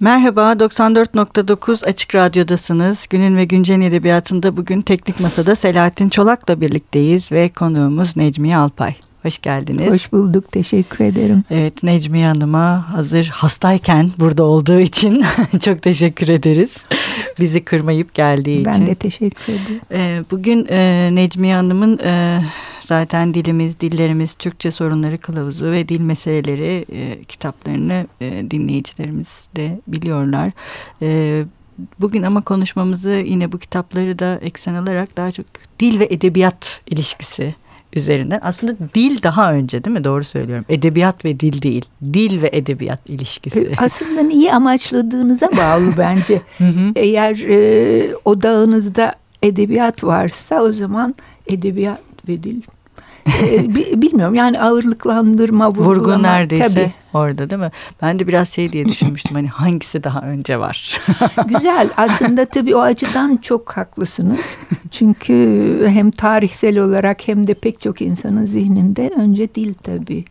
Merhaba, 94.9 Açık Radyo'dasınız. Günün ve Güncel Edebiyatı'nda bugün Teknik Masa'da Selahattin Çolak'la birlikteyiz ve konuğumuz Necmiye Alpay. Hoş geldiniz. Hoş bulduk, teşekkür ederim. Evet, Necmiye Hanım'a hazır hastayken burada olduğu için çok teşekkür ederiz. Bizi kırmayıp geldiği ben için. Ben de teşekkür ederim. Ee, bugün e, Necmiye Hanım'ın... Zaten dilimiz, dillerimiz, Türkçe sorunları kılavuzu ve dil meseleleri e, kitaplarını e, dinleyicilerimiz de biliyorlar. E, bugün ama konuşmamızı yine bu kitapları da eksen alarak daha çok dil ve edebiyat ilişkisi üzerinden. Aslında dil daha önce değil mi? Doğru söylüyorum. Edebiyat ve dil değil. Dil ve edebiyat ilişkisi. E, aslında neyi amaçladığınıza bağlı bence. Eğer e, odağınızda edebiyat varsa o zaman edebiyat ve dil bilmiyorum yani ağırlıklandırma, vurgulama. Vurgu neredeyse tabii. orada değil mi? Ben de biraz şey diye düşünmüştüm hani hangisi daha önce var? Güzel aslında tabii o açıdan çok haklısınız. Çünkü hem tarihsel olarak hem de pek çok insanın zihninde önce dil tabii.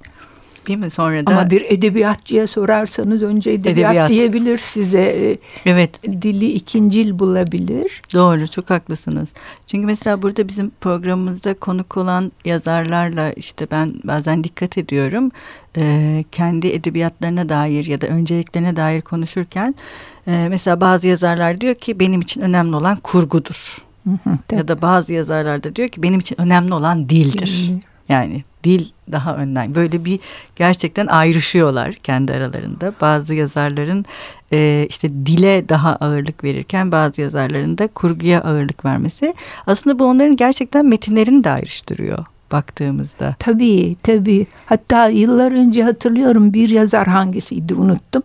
Değil mi? Sonra da Ama bir edebiyatçıya sorarsanız önce edebiyat, edebiyat. diyebilir size. Evet. Dili ikincil bulabilir. Doğru, çok haklısınız. Çünkü mesela burada bizim programımızda konuk olan yazarlarla işte ben bazen dikkat ediyorum. Ee, kendi edebiyatlarına dair ya da önceliklerine dair konuşurken e, mesela bazı yazarlar diyor ki benim için önemli olan kurgudur. Hı hı, ya da bazı yazarlar da diyor ki benim için önemli olan dildir. Dil. Yani dil daha önden. Böyle bir gerçekten ayrışıyorlar kendi aralarında. Bazı yazarların e, işte dile daha ağırlık verirken bazı yazarların da kurguya ağırlık vermesi. Aslında bu onların gerçekten metinlerini de ayrıştırıyor baktığımızda. Tabii tabii. Hatta yıllar önce hatırlıyorum bir yazar hangisiydi unuttum.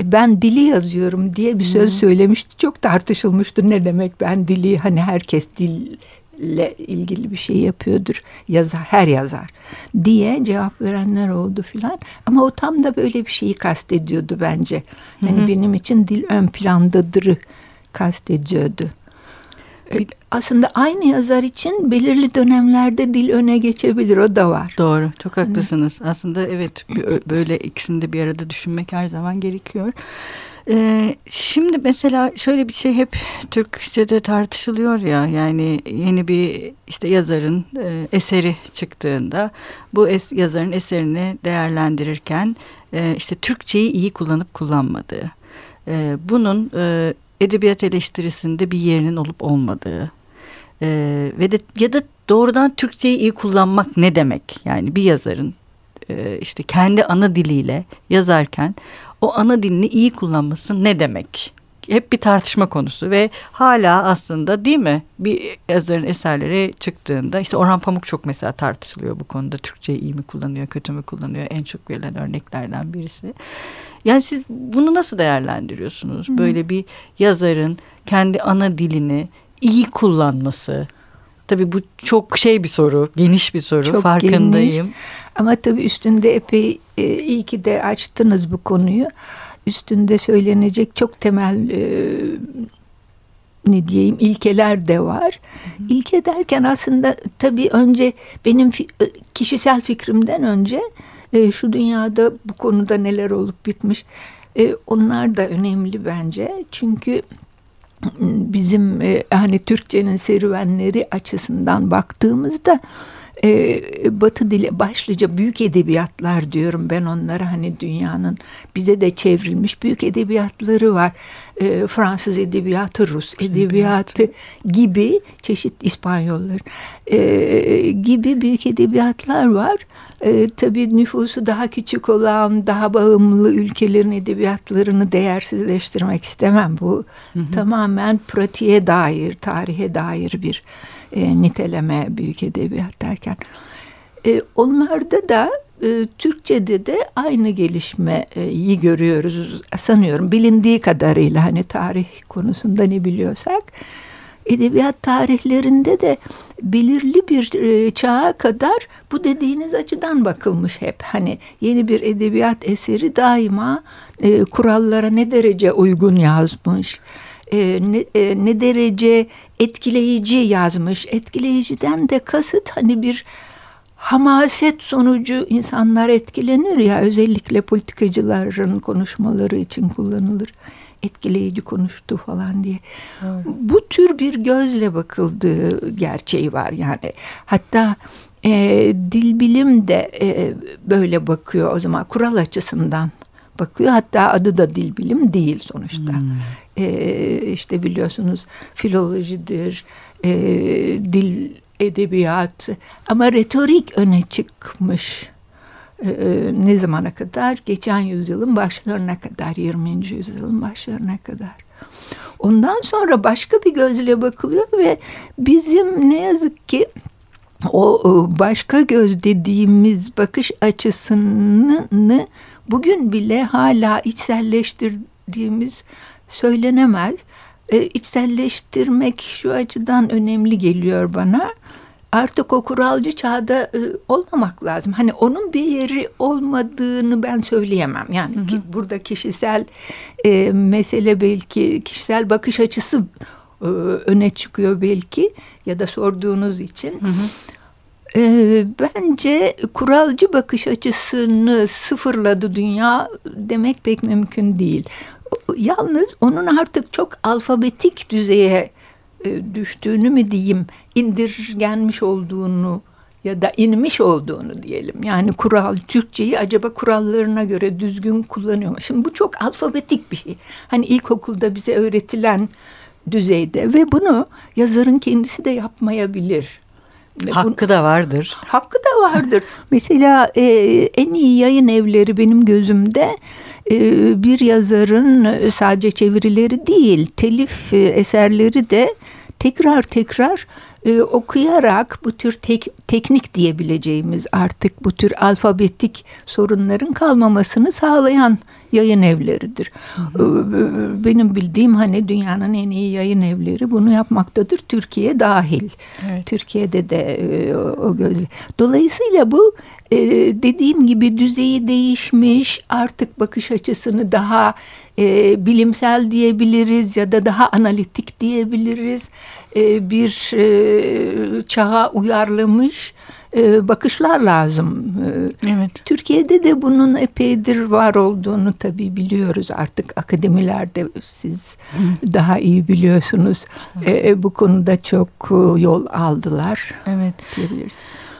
E, ben dili yazıyorum diye bir söz hmm. söylemişti. Çok tartışılmıştır ne demek ben dili hani herkes dil ile ilgili bir şey yapıyordur yazar her yazar diye cevap verenler oldu filan ama o tam da böyle bir şeyi kastediyordu bence. Yani hı hı. benim için dil ön plandadırı kastediyordu. E, aslında aynı yazar için belirli dönemlerde dil öne geçebilir o da var. Doğru çok haklısınız. Aslında evet böyle ikisini de bir arada düşünmek her zaman gerekiyor. Ee, şimdi mesela şöyle bir şey hep Türkçe'de tartışılıyor ya yani yeni bir işte yazarın e, eseri çıktığında bu es, yazarın eserini değerlendirirken e, işte Türkçeyi iyi kullanıp kullanmadığı e, bunun e, edebiyat eleştirisinde bir yerinin olup olmadığı e, ve de ya da doğrudan Türkçeyi iyi kullanmak ne demek yani bir yazarın e, işte kendi ana diliyle yazarken o ana dilini iyi kullanması ne demek? Hep bir tartışma konusu ve hala aslında değil mi bir yazarın eserleri çıktığında işte Orhan Pamuk çok mesela tartışılıyor bu konuda Türkçeyi iyi mi kullanıyor kötü mü kullanıyor en çok verilen örneklerden birisi. Yani siz bunu nasıl değerlendiriyorsunuz? Hı. Böyle bir yazarın kendi ana dilini iyi kullanması. Tabii bu çok şey bir soru, geniş bir soru. Çok farkındayım. Geniş. Ama tabii üstünde epey e, iyi ki de açtınız bu konuyu. Üstünde söylenecek çok temel e, ne diyeyim ilkeler de var. Hı hı. İlke derken aslında tabii önce benim fi, e, kişisel fikrimden önce e, şu dünyada bu konuda neler olup bitmiş e, onlar da önemli bence. Çünkü bizim e, hani Türkçenin serüvenleri açısından baktığımızda e, Batı dili başlıca büyük edebiyatlar diyorum ben onlara hani dünyanın bize de çevrilmiş büyük edebiyatları var. E, Fransız edebiyatı, Rus edebiyatı gibi çeşit İspanyolların e, gibi büyük edebiyatlar var. E, tabii nüfusu daha küçük olan, daha bağımlı ülkelerin edebiyatlarını değersizleştirmek istemem. Bu hı hı. tamamen pratiğe dair, tarihe dair bir e, niteleme büyük edebiyat derken. E, onlarda da e, Türkçe'de de aynı gelişmeyi görüyoruz sanıyorum bilindiği kadarıyla hani tarih konusunda ne biliyorsak edebiyat tarihlerinde de belirli bir e, çağa kadar bu dediğiniz açıdan bakılmış hep. Hani yeni bir edebiyat eseri daima e, kurallara ne derece uygun yazmış, e, ne, e, ne derece etkileyici yazmış. Etkileyiciden de kasıt hani bir hamaset sonucu insanlar etkilenir ya özellikle politikacıların konuşmaları için kullanılır etkileyici konuştu falan diye. Evet. Bu tür bir gözle bakıldığı gerçeği var yani. Hatta e, dil bilim de e, böyle bakıyor o zaman kural açısından bakıyor. Hatta adı da dil bilim değil sonuçta. Hmm. E, işte biliyorsunuz filolojidir, e, dil edebiyat ama retorik öne çıkmış. E, e, ne zamana kadar? Geçen yüzyılın başlarına kadar, 20. yüzyılın başlarına kadar. Ondan sonra başka bir gözle bakılıyor ve bizim ne yazık ki o başka göz dediğimiz bakış açısını bugün bile hala içselleştirdiğimiz söylenemez. E, içselleştirmek şu açıdan önemli geliyor bana. Artık o kuralcı çağda e, olmamak lazım. Hani onun bir yeri olmadığını ben söyleyemem. Yani hı hı. burada kişisel e, mesele belki kişisel bakış açısı e, öne çıkıyor belki ya da sorduğunuz için. Hı hı. E, bence kuralcı bakış açısını sıfırladı dünya demek pek mümkün değil. Yalnız onun artık çok alfabetik düzeye e, düştüğünü mü diyeyim, indirgenmiş olduğunu ya da inmiş olduğunu diyelim. Yani kural, Türkçeyi acaba kurallarına göre düzgün kullanıyor mu? Şimdi bu çok alfabetik bir şey. Hani ilkokulda bize öğretilen düzeyde ve bunu yazarın kendisi de yapmayabilir. Hakkı da vardır. Hakkı da vardır. Mesela e, en iyi yayın evleri benim gözümde e, bir yazarın e, sadece çevirileri değil, telif e, eserleri de tekrar tekrar e, okuyarak bu tür tek, teknik diyebileceğimiz artık bu tür alfabetik sorunların kalmamasını sağlayan yayın evleridir. Hı hı. Benim bildiğim hani dünyanın en iyi yayın evleri bunu yapmaktadır. Türkiye dahil. Evet. Türkiye'de de o göz. Dolayısıyla bu dediğim gibi düzeyi değişmiş. Artık bakış açısını daha bilimsel diyebiliriz ya da daha analitik diyebiliriz. Bir çağa uyarlamış e, bakışlar lazım. E, evet. Türkiye'de de bunun epeydir var olduğunu tabii biliyoruz artık akademilerde siz Hı. daha iyi biliyorsunuz. E, bu konuda çok yol aldılar. Evet. Diyebiliriz.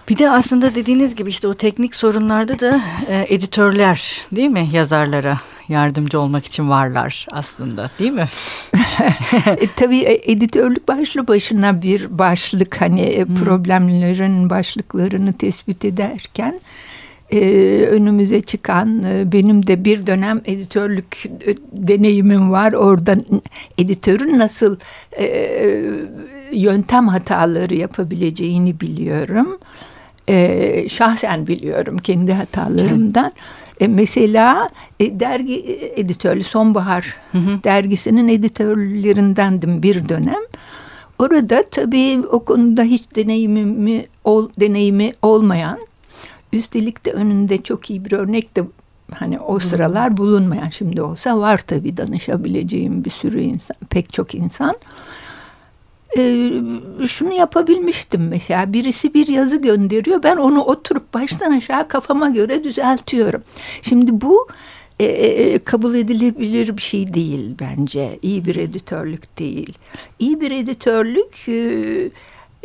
Bir de aslında dediğiniz gibi işte o teknik sorunlarda da e, editörler değil mi yazarlara yardımcı olmak için varlar aslında değil mi? e, tabii e, editörlük başlı başına bir başlık hani hmm. problemlerin başlıklarını tespit ederken e, önümüze çıkan e, benim de bir dönem editörlük e, deneyimim var. Orada editörün nasıl e, yöntem hataları yapabileceğini biliyorum. E, şahsen biliyorum kendi hatalarımdan. E, mesela e, dergi e, editörlü Sonbahar hı hı. dergisinin editörlerindendim bir dönem. Orada tabii o konuda hiç deneyimi ol, deneyimi olmayan, üstelik de önünde çok iyi bir örnek de hani o sıralar bulunmayan şimdi olsa var tabii danışabileceğim bir sürü insan, pek çok insan e, şunu yapabilmiştim mesela. Birisi bir yazı gönderiyor. Ben onu oturup baştan aşağı kafama göre düzeltiyorum. Şimdi bu e, e, kabul edilebilir bir şey değil bence. İyi bir editörlük değil. İyi bir editörlük e,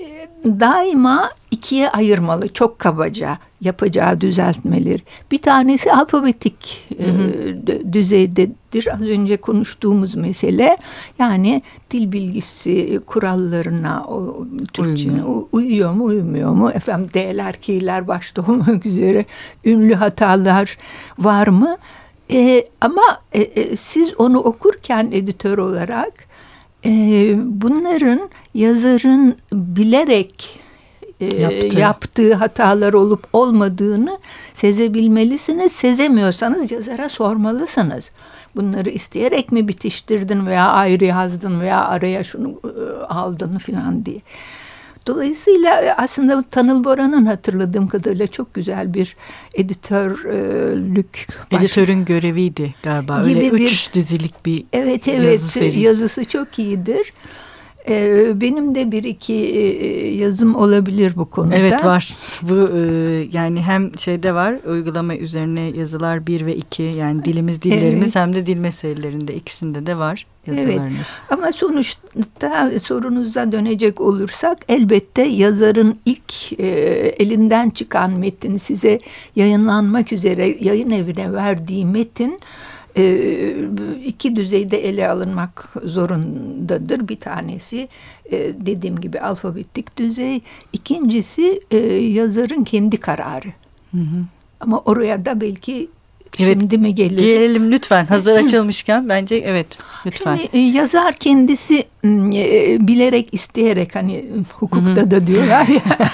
ee, daima ikiye ayırmalı. Çok kabaca yapacağı düzeltmeler. Bir tanesi alfabetik hı hı. E, düzeydedir. Az önce konuştuğumuz mesele yani dil bilgisi kurallarına o, Türkçe'nin uyuyor mu uymuyor mu? Efendim D'ler, K'ler başta olmak üzere ünlü hatalar var mı? E, ama e, e, siz onu okurken editör olarak e, bunların yazarın bilerek e, Yaptı. yaptığı hatalar olup olmadığını sezebilmelisiniz. Sezemiyorsanız yazara sormalısınız. Bunları isteyerek mi bitiştirdin veya ayrı yazdın veya araya şunu e, aldın falan diye. Dolayısıyla e, aslında Tanıl Boran'ın hatırladığım kadarıyla çok güzel bir editörlük. Editörün göreviydi galiba. Öyle bir, üç dizilik bir Evet evet yazı serisi. yazısı çok iyidir. Ee, benim de bir iki e, yazım olabilir bu konuda. Evet var. Bu e, yani hem şeyde var uygulama üzerine yazılar bir ve iki yani dilimiz dillerimiz evet. hem de dil meselelerinde ikisinde de var yazılarınız. Evet. Ama sonuçta sorunuza dönecek olursak elbette yazarın ilk e, elinden çıkan metin size yayınlanmak üzere yayın evine verdiği metin e, iki düzeyde ele alınmak zorundadır. Bir tanesi e, dediğim gibi alfabetik düzey, ikincisi e, yazarın kendi kararı. Hı hı. Ama oraya da belki Evet, Şimdi mi gelir? Gelelim lütfen. Hazır açılmışken bence evet lütfen. Şimdi yazar kendisi bilerek isteyerek hani hukukta Hı-hı. da diyorlar ya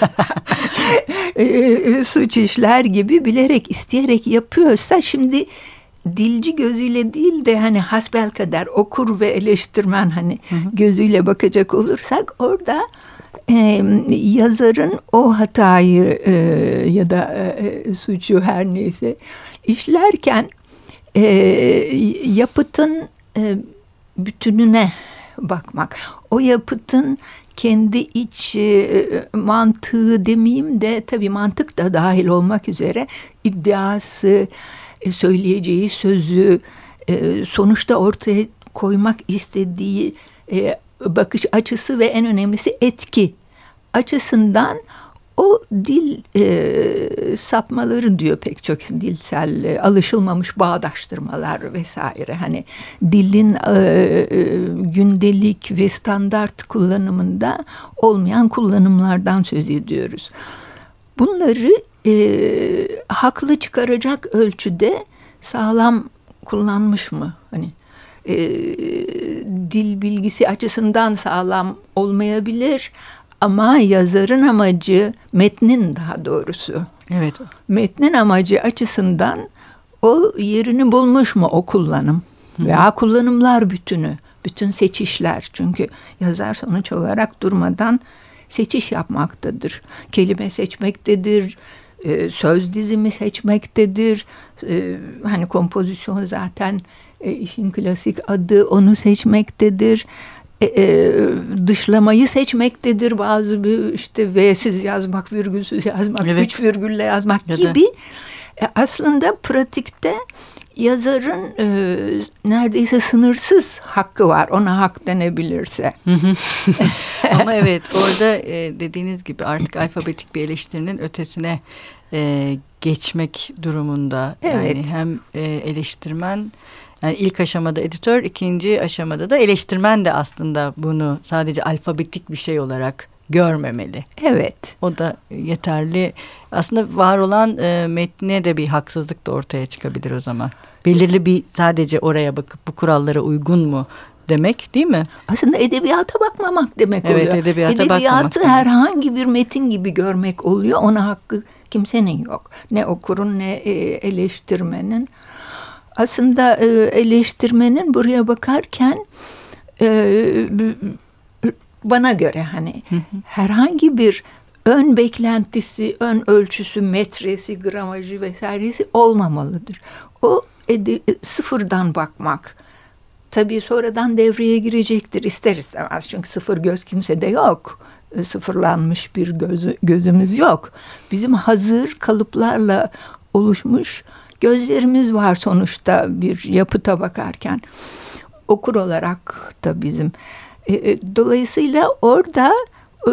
suç işler gibi bilerek isteyerek yapıyorsa şimdi dilci gözüyle değil de hani hasbel kadar okur ve eleştirmen hani hı hı. gözüyle bakacak olursak orada e, yazarın o hatayı e, ya da e, suçu her neyse işlerken e, yapıtın e, bütününe bakmak. O yapıtın kendi iç e, mantığı demeyeyim de tabii mantık da dahil olmak üzere iddiası, söyleyeceği sözü, e, sonuçta ortaya koymak istediği e, bakış açısı ve en önemlisi etki açısından o dil e, sapmaları diyor pek çok dilsel e, alışılmamış bağdaştırmalar vesaire hani dilin e, e, gündelik ve standart kullanımında olmayan kullanımlardan söz ediyoruz. Bunları e, haklı çıkaracak ölçüde sağlam kullanmış mı? Hani e, dil bilgisi açısından sağlam olmayabilir ama yazarın amacı metnin daha doğrusu. Evet. Metnin amacı açısından o yerini bulmuş mu o kullanım Hı. veya kullanımlar bütünü, bütün seçişler. Çünkü yazar sonuç olarak durmadan seçiş yapmaktadır. Kelime seçmektedir, e, söz dizimi seçmektedir. E, hani kompozisyon zaten e, işin klasik adı onu seçmektedir. dışlamayı seçmektedir bazı bir işte V'siz yazmak, virgülsüz yazmak, evet. üç virgülle yazmak ya gibi. Da. aslında pratikte yazarın e, neredeyse sınırsız hakkı var. Ona hak denebilirse. Ama evet orada e, dediğiniz gibi artık alfabetik bir eleştirinin ötesine e, geçmek durumunda. Evet. Yani hem e, eleştirmen yani ilk aşamada editör, ikinci aşamada da eleştirmen de aslında bunu sadece alfabetik bir şey olarak görmemeli. Evet. O da yeterli. Aslında var olan e, metne de bir haksızlık da ortaya çıkabilir o zaman. Belirli bir sadece oraya bakıp bu kurallara uygun mu demek değil mi? Aslında edebiyata bakmamak demek evet, oluyor. Evet edebiyata Edebiyatı bakmamak. herhangi bir metin gibi görmek oluyor. Ona hakkı kimsenin yok. Ne okurun ne e, eleştirmenin. Aslında e, eleştirmenin buraya bakarken e, bana göre hani herhangi bir ön beklentisi, ön ölçüsü, metresi, gramajı vesairesi olmamalıdır. O sıfırdan bakmak. Tabii sonradan devreye girecektir ister istemez. Çünkü sıfır göz kimsede yok. Sıfırlanmış bir göz, gözümüz yok. Bizim hazır kalıplarla oluşmuş gözlerimiz var sonuçta bir yapıta bakarken. Okur olarak da bizim. E, e, dolayısıyla orada e,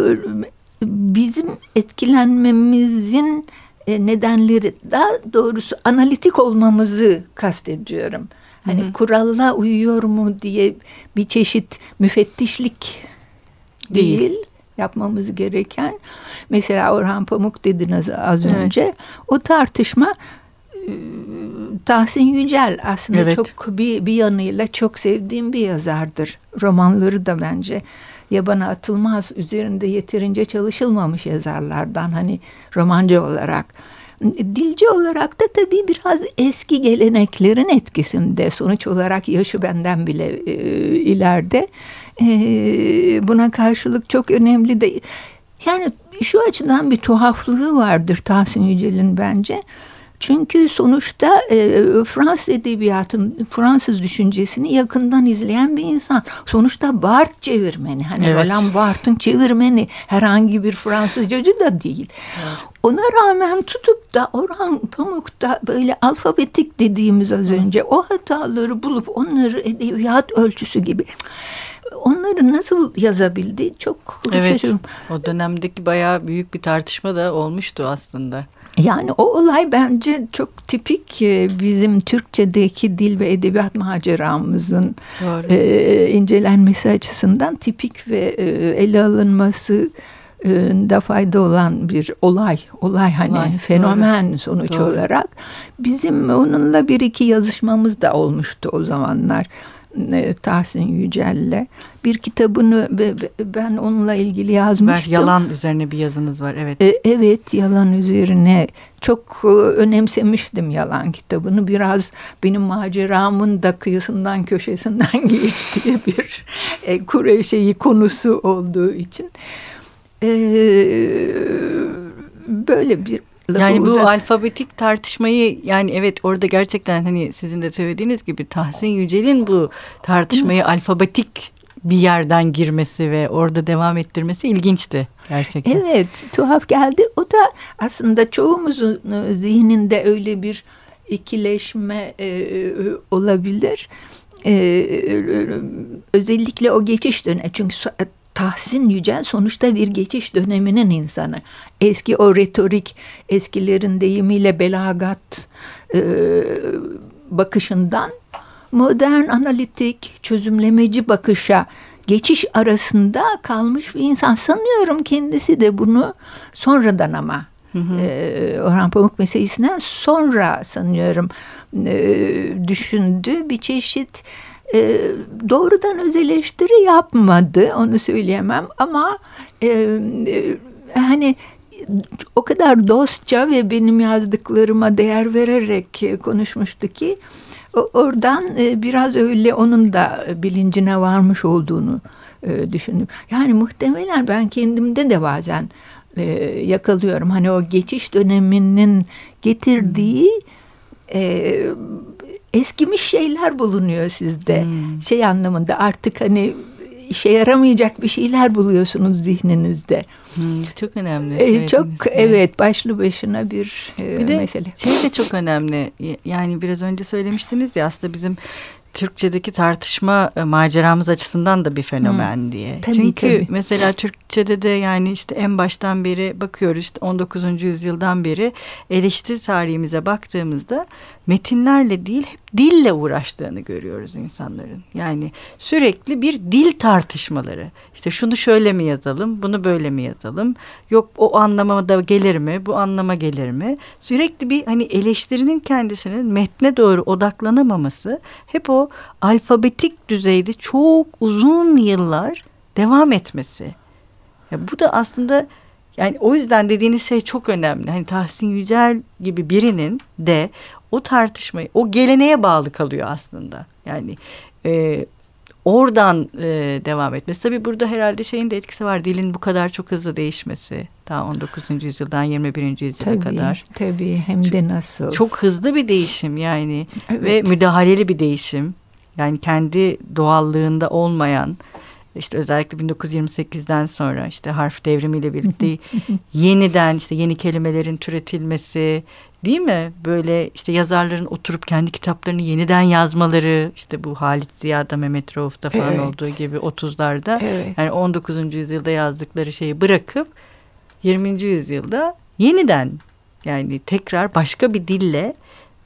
bizim etkilenmemizin nedenleri daha doğrusu analitik olmamızı kastediyorum. Hani hı hı. kuralla uyuyor mu diye bir çeşit müfettişlik değil, değil yapmamız gereken. Mesela Orhan Pamuk dediniz az evet. önce. O tartışma Tahsin Yücel aslında evet. çok bir, bir yanıyla çok sevdiğim bir yazardır. Romanları da bence yabana atılmaz üzerinde yeterince çalışılmamış yazarlardan hani romancı olarak. Dilci olarak da tabii biraz eski geleneklerin etkisinde sonuç olarak yaşı benden bile e, ileride. E, buna karşılık çok önemli de yani şu açıdan bir tuhaflığı vardır Tahsin Yücel'in bence. Çünkü sonuçta e, Fransız edebiyatın, Fransız düşüncesini yakından izleyen bir insan. Sonuçta Barthes çevirmeni. Hani evet. Roland Barthes'ın çevirmeni herhangi bir Fransızcacı da değil. Evet. Ona rağmen tutup da Orhan Pamuk da böyle alfabetik dediğimiz az önce o hataları bulup onları edebiyat ölçüsü gibi onları nasıl yazabildi çok evet, şaşırıyorum. O dönemdeki bayağı büyük bir tartışma da olmuştu aslında. Yani o olay bence çok tipik e, bizim Türkçedeki dil ve edebiyat maceramızın e, incelenmesi açısından tipik ve e, ele alınması e, da fayda olan bir olay. Olay hani olay, fenomen doğru. sonuç doğru. olarak. Bizim onunla bir iki yazışmamız da olmuştu o zamanlar. E, Tahsin Yücel'le bir kitabını ben onunla ilgili yazmıştım. Ver, yalan üzerine bir yazınız var evet. E, evet yalan üzerine çok e, önemsemiştim yalan kitabını. Biraz benim maceramın da kıyısından köşesinden geçtiği bir e, kure şeyi konusu olduğu için. E, böyle bir yani bu uzat. alfabetik tartışmayı yani evet orada gerçekten hani sizin de söylediğiniz gibi Tahsin Yücel'in bu tartışmayı alfabetik bir yerden girmesi ve orada devam ettirmesi ilginçti gerçekten. Evet tuhaf geldi. O da aslında çoğumuzun e, zihninde öyle bir ikileşme e, e olabilir. E, e, özellikle o geçiş dönemi. Çünkü Tahsin Yücel sonuçta bir geçiş döneminin insanı. Eski o retorik, eskilerin deyimiyle belagat e, bakışından modern analitik, çözümlemeci bakışa geçiş arasında kalmış bir insan. Sanıyorum kendisi de bunu sonradan ama Hı hı. E, Orhan Pamuk meselesinden sonra sanıyorum e, düşündü. Bir çeşit e, doğrudan öz eleştiri yapmadı onu söyleyemem ama e, e, hani o kadar dostça ve benim yazdıklarıma değer vererek konuşmuştu ki oradan e, biraz öyle onun da bilincine varmış olduğunu e, düşündüm. Yani muhtemelen ben kendimde de bazen e, yakalıyorum. Hani o geçiş döneminin getirdiği eskimiş şeyler bulunuyor sizde. Hmm. Şey anlamında artık hani işe yaramayacak bir şeyler buluyorsunuz zihninizde. Hmm, çok önemli. Ee, çok evet başlı başına bir, e, bir de mesele. Şey de çok önemli. Yani biraz önce söylemiştiniz ya aslında bizim Türkçedeki tartışma e, maceramız açısından da bir fenomen hmm. diye. Tabii, Çünkü tabii. mesela Türkçede de yani işte en baştan beri bakıyoruz işte 19. yüzyıldan beri eleştiri tarihimize baktığımızda metinlerle değil hep dille uğraştığını görüyoruz insanların. Yani sürekli bir dil tartışmaları. İşte şunu şöyle mi yazalım, bunu böyle mi yazalım? Yok o anlama da gelir mi, bu anlama gelir mi? Sürekli bir hani eleştirinin kendisinin metne doğru odaklanamaması hep o alfabetik düzeyde çok uzun yıllar devam etmesi. Ya bu da aslında yani o yüzden dediğiniz şey çok önemli. Hani Tahsin Yücel gibi birinin de o tartışmayı, o geleneğe bağlı kalıyor aslında. Yani e, oradan e, devam etmesi. Tabii burada herhalde şeyin de etkisi var. Dilin bu kadar çok hızlı değişmesi. Daha 19. yüzyıldan 21. yüzyıla tabii, kadar. Tabii hem de nasıl. Çok hızlı bir değişim yani. Evet. Ve müdahaleli bir değişim. Yani kendi doğallığında olmayan işte özellikle 1928'den sonra işte harf devrimiyle birlikte yeniden işte yeni kelimelerin türetilmesi değil mi? Böyle işte yazarların oturup kendi kitaplarını yeniden yazmaları işte bu Halit Ziya'da Mehmet Rauf'ta falan evet. olduğu gibi 30'larda evet. yani 19. yüzyılda yazdıkları şeyi bırakıp 20. yüzyılda yeniden yani tekrar başka bir dille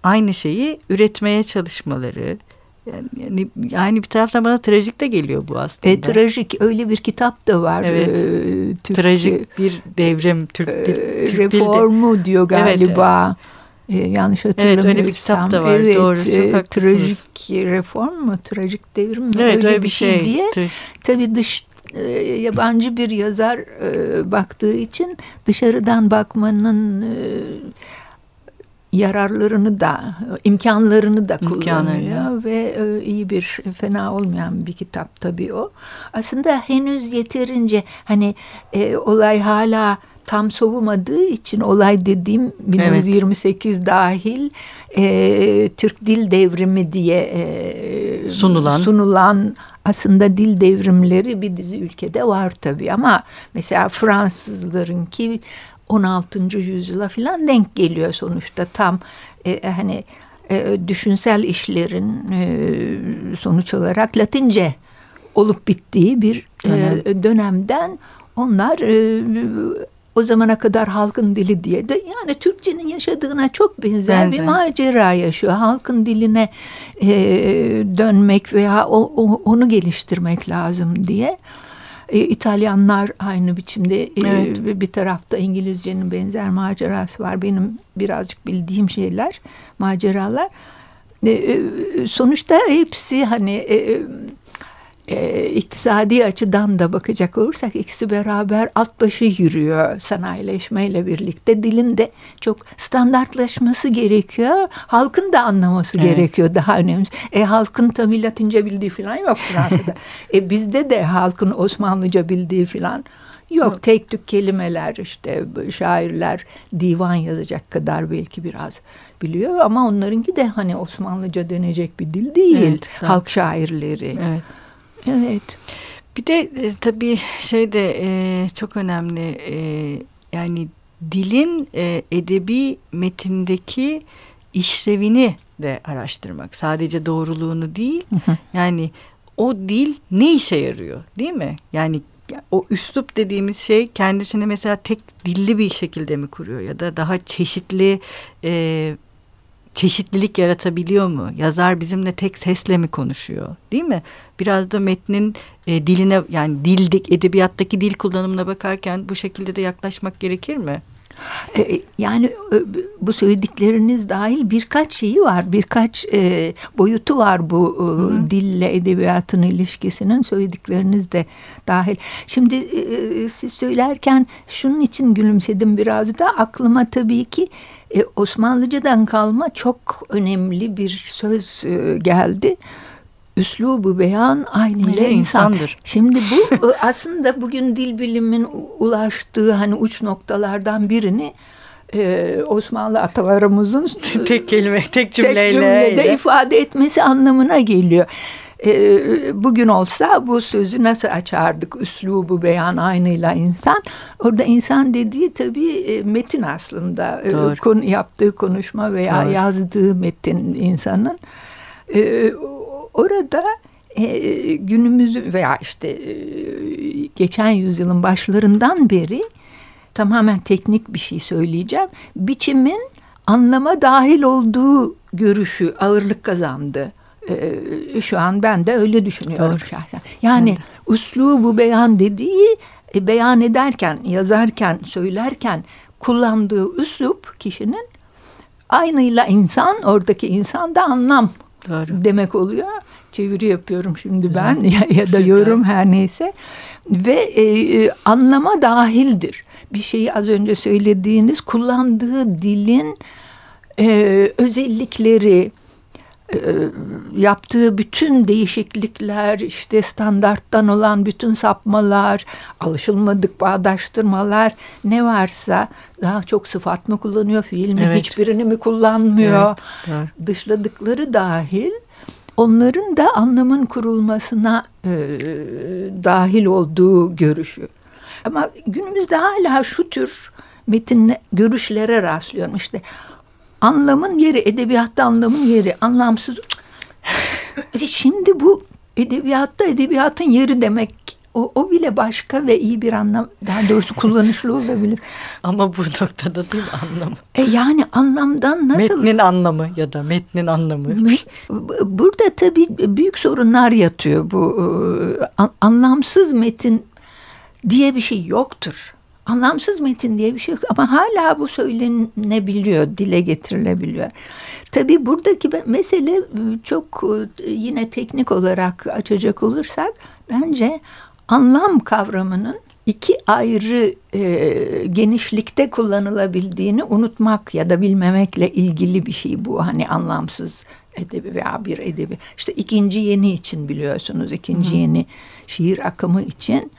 aynı şeyi üretmeye çalışmaları yani, yani bir taraftan bana trajik de geliyor bu aslında. E, trajik öyle bir kitap da var. Evet. E, Türk, trajik bir devrim Türk, e, Türk reformu dilde. diyor galiba. Evet. E, yanlış hatırlamıyorsam. Evet öyle bir kitap da var. Evet, Doğru çok e, haklısınız. Trajik reform mu? Trajik devrim mi? Evet öyle, öyle bir şey, şey diye. Tabii dış e, yabancı bir yazar baktığı için dışarıdan bakmanın yararlarını da imkanlarını da kullanıyor ve e, iyi bir fena olmayan bir kitap tabii o. Aslında henüz yeterince hani e, olay hala tam soğumadığı için olay dediğim 1928 evet. dahil e, Türk Dil Devrimi diye e, sunulan sunulan aslında dil devrimleri bir dizi ülkede var tabii ama mesela Fransızların ki 16. yüzyıla falan denk geliyor sonuçta tam e, hani e, düşünsel işlerin e, sonuç olarak Latince olup bittiği bir Dönem. e, dönemden onlar e, o zamana kadar halkın dili diye de yani Türkçenin yaşadığına çok benzer Benzer. bir macera yaşıyor. Halkın diline e, dönmek veya o, o, onu geliştirmek lazım diye. E, İtalyanlar aynı biçimde e, evet. bir tarafta İngilizcenin benzer macerası var. Benim birazcık bildiğim şeyler, maceralar. E, sonuçta hepsi hani e, e, iktisadi açıdan da bakacak olursak ikisi beraber alt başı yürüyor sanayileşmeyle birlikte. Dilin de çok standartlaşması gerekiyor. Halkın da anlaması evet. gerekiyor daha önemli. E, halkın tabi Latince bildiği falan yok Fransa'da. e, bizde de halkın Osmanlıca bildiği falan Yok tek tük kelimeler işte şairler divan yazacak kadar belki biraz biliyor ama onlarınki de hani Osmanlıca denecek bir dil değil. Evet, Halk şairleri. Evet. Evet. Bir de e, tabii şey de e, çok önemli e, yani dilin e, edebi metindeki işlevini de araştırmak. Sadece doğruluğunu değil. Yani o dil ne işe yarıyor değil mi? Yani o üslup dediğimiz şey kendisini mesela tek dilli bir şekilde mi kuruyor ya da daha çeşitli e, çeşitlilik yaratabiliyor mu? Yazar bizimle tek sesle mi konuşuyor? Değil mi? Biraz da metnin e, diline yani dildik edebiyattaki dil kullanımına bakarken bu şekilde de yaklaşmak gerekir mi? E, e, yani e, bu söyledikleriniz dahil birkaç şeyi var, birkaç e, boyutu var bu e, dille edebiyatın ilişkisinin söyledikleriniz de dahil. Şimdi e, siz söylerken şunun için gülümsedim biraz da aklıma tabii ki e, Osmanlıcadan kalma çok önemli bir söz e, geldi. Üslubu beyan aynı ile insan. insandır. Şimdi bu e, aslında bugün dil bilimin ulaştığı hani uç noktalardan birini e, Osmanlı atalarımızın tek kelime, tek cümleyle tek cümlede ifade etmesi anlamına geliyor. E, bugün olsa bu sözü nasıl açardık? Üslubu beyan aynıyla insan. Orada insan dediği tabii e, metin aslında. E, Doğru. Konu, yaptığı konuşma veya Doğru. yazdığı metin insanın. orada günümüzü veya işte geçen yüzyılın başlarından beri tamamen teknik bir şey söyleyeceğim. Biçimin anlama dahil olduğu görüşü ağırlık kazandı. Ee, şu an ben de öyle düşünüyorum Doğru. şahsen. Yani evet. uslubu beyan dediği e, beyan ederken, yazarken, söylerken kullandığı üslup kişinin aynıyla insan, oradaki insan da anlam Doğru. demek oluyor. Çeviri yapıyorum şimdi ben ya, ya da yorum her neyse. Ve e, e, anlama dahildir. Bir şeyi az önce söylediğiniz kullandığı dilin e, özellikleri, e, yaptığı bütün değişiklikler, işte standarttan olan bütün sapmalar, alışılmadık bağdaştırmalar ne varsa daha çok sıfat mı kullanıyor, fiil mi, evet. hiçbirini mi kullanmıyor, evet, dışladıkları dahil onların da anlamın kurulmasına e, dahil olduğu görüşü. Ama günümüzde hala şu tür metin görüşlere rastlıyorum. işte anlamın yeri, edebiyatta anlamın yeri, anlamsız. Şimdi bu edebiyatta edebiyatın yeri demek o, o bile başka ve iyi bir anlam daha doğrusu kullanışlı olabilir. Ama bu noktada değil anlamı. E yani anlamdan nasıl? Metnin anlamı ya da metnin anlamı. Burada tabii büyük sorunlar yatıyor bu e, anlamsız metin diye bir şey yoktur anlamsız metin diye bir şey yok ama hala bu söylenebiliyor, dile getirilebiliyor. Tabii buradaki mesele ıı, çok ıı, yine teknik olarak açacak olursak bence anlam kavramının iki ayrı e, genişlikte kullanılabildiğini unutmak ya da bilmemekle ilgili bir şey bu. Hani anlamsız edebi veya bir edebi. İşte ikinci yeni için biliyorsunuz ikinci Hı. yeni şiir akımı için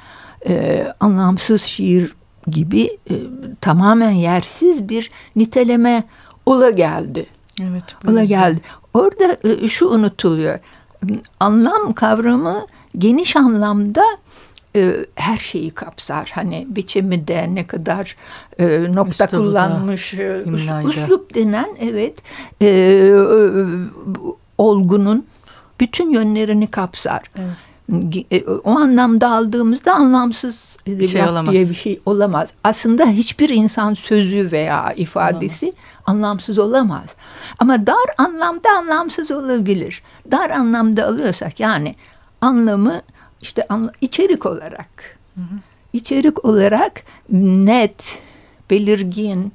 e, anlamsız şiir gibi e, tamamen yersiz bir niteleme ola geldi. Evet. Ola geldi. Orada e, şu unutuluyor. Anlam kavramı geniş anlamda e, her şeyi kapsar. Hani biçimi de ne kadar e, nokta Üslubu kullanmış, e, üslup denen evet e, e, olgunun bütün yönlerini kapsar. Evet. E, o anlamda aldığımızda anlamsız bir şey olamaz. diye bir şey olamaz. Aslında hiçbir insan sözü veya ifadesi olamaz. anlamsız olamaz. Ama dar anlamda anlamsız olabilir. Dar anlamda alıyorsak yani anlamı işte anla, içerik olarak hı hı. içerik olarak net, belirgin,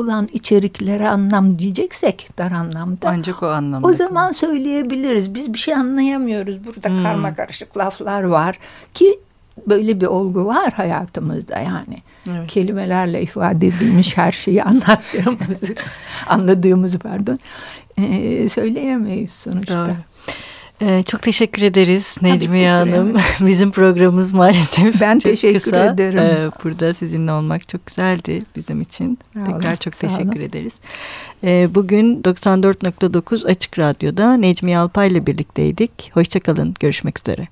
olan içeriklere anlam diyeceksek dar anlamda. Ancak o anlamda. O zaman söyleyebiliriz. Biz bir şey anlayamıyoruz. Burada hmm. karma karışık laflar var ki böyle bir olgu var hayatımızda yani. Evet. Kelimelerle ifade edilmiş her şeyi anlattığımız, anladığımız pardon. Ee, söyleyemeyiz sonuçta. Doğru. Ee, çok teşekkür ederiz Necmiye Hanım. bizim programımız maalesef Ben çok teşekkür kısa. ederim. Ee, burada sizinle olmak çok güzeldi bizim için. Sağ Tekrar olun, çok teşekkür olun. ederiz. Ee, bugün 94.9 Açık Radyo'da Necmiye Alpay ile birlikteydik. Hoşçakalın. Görüşmek üzere.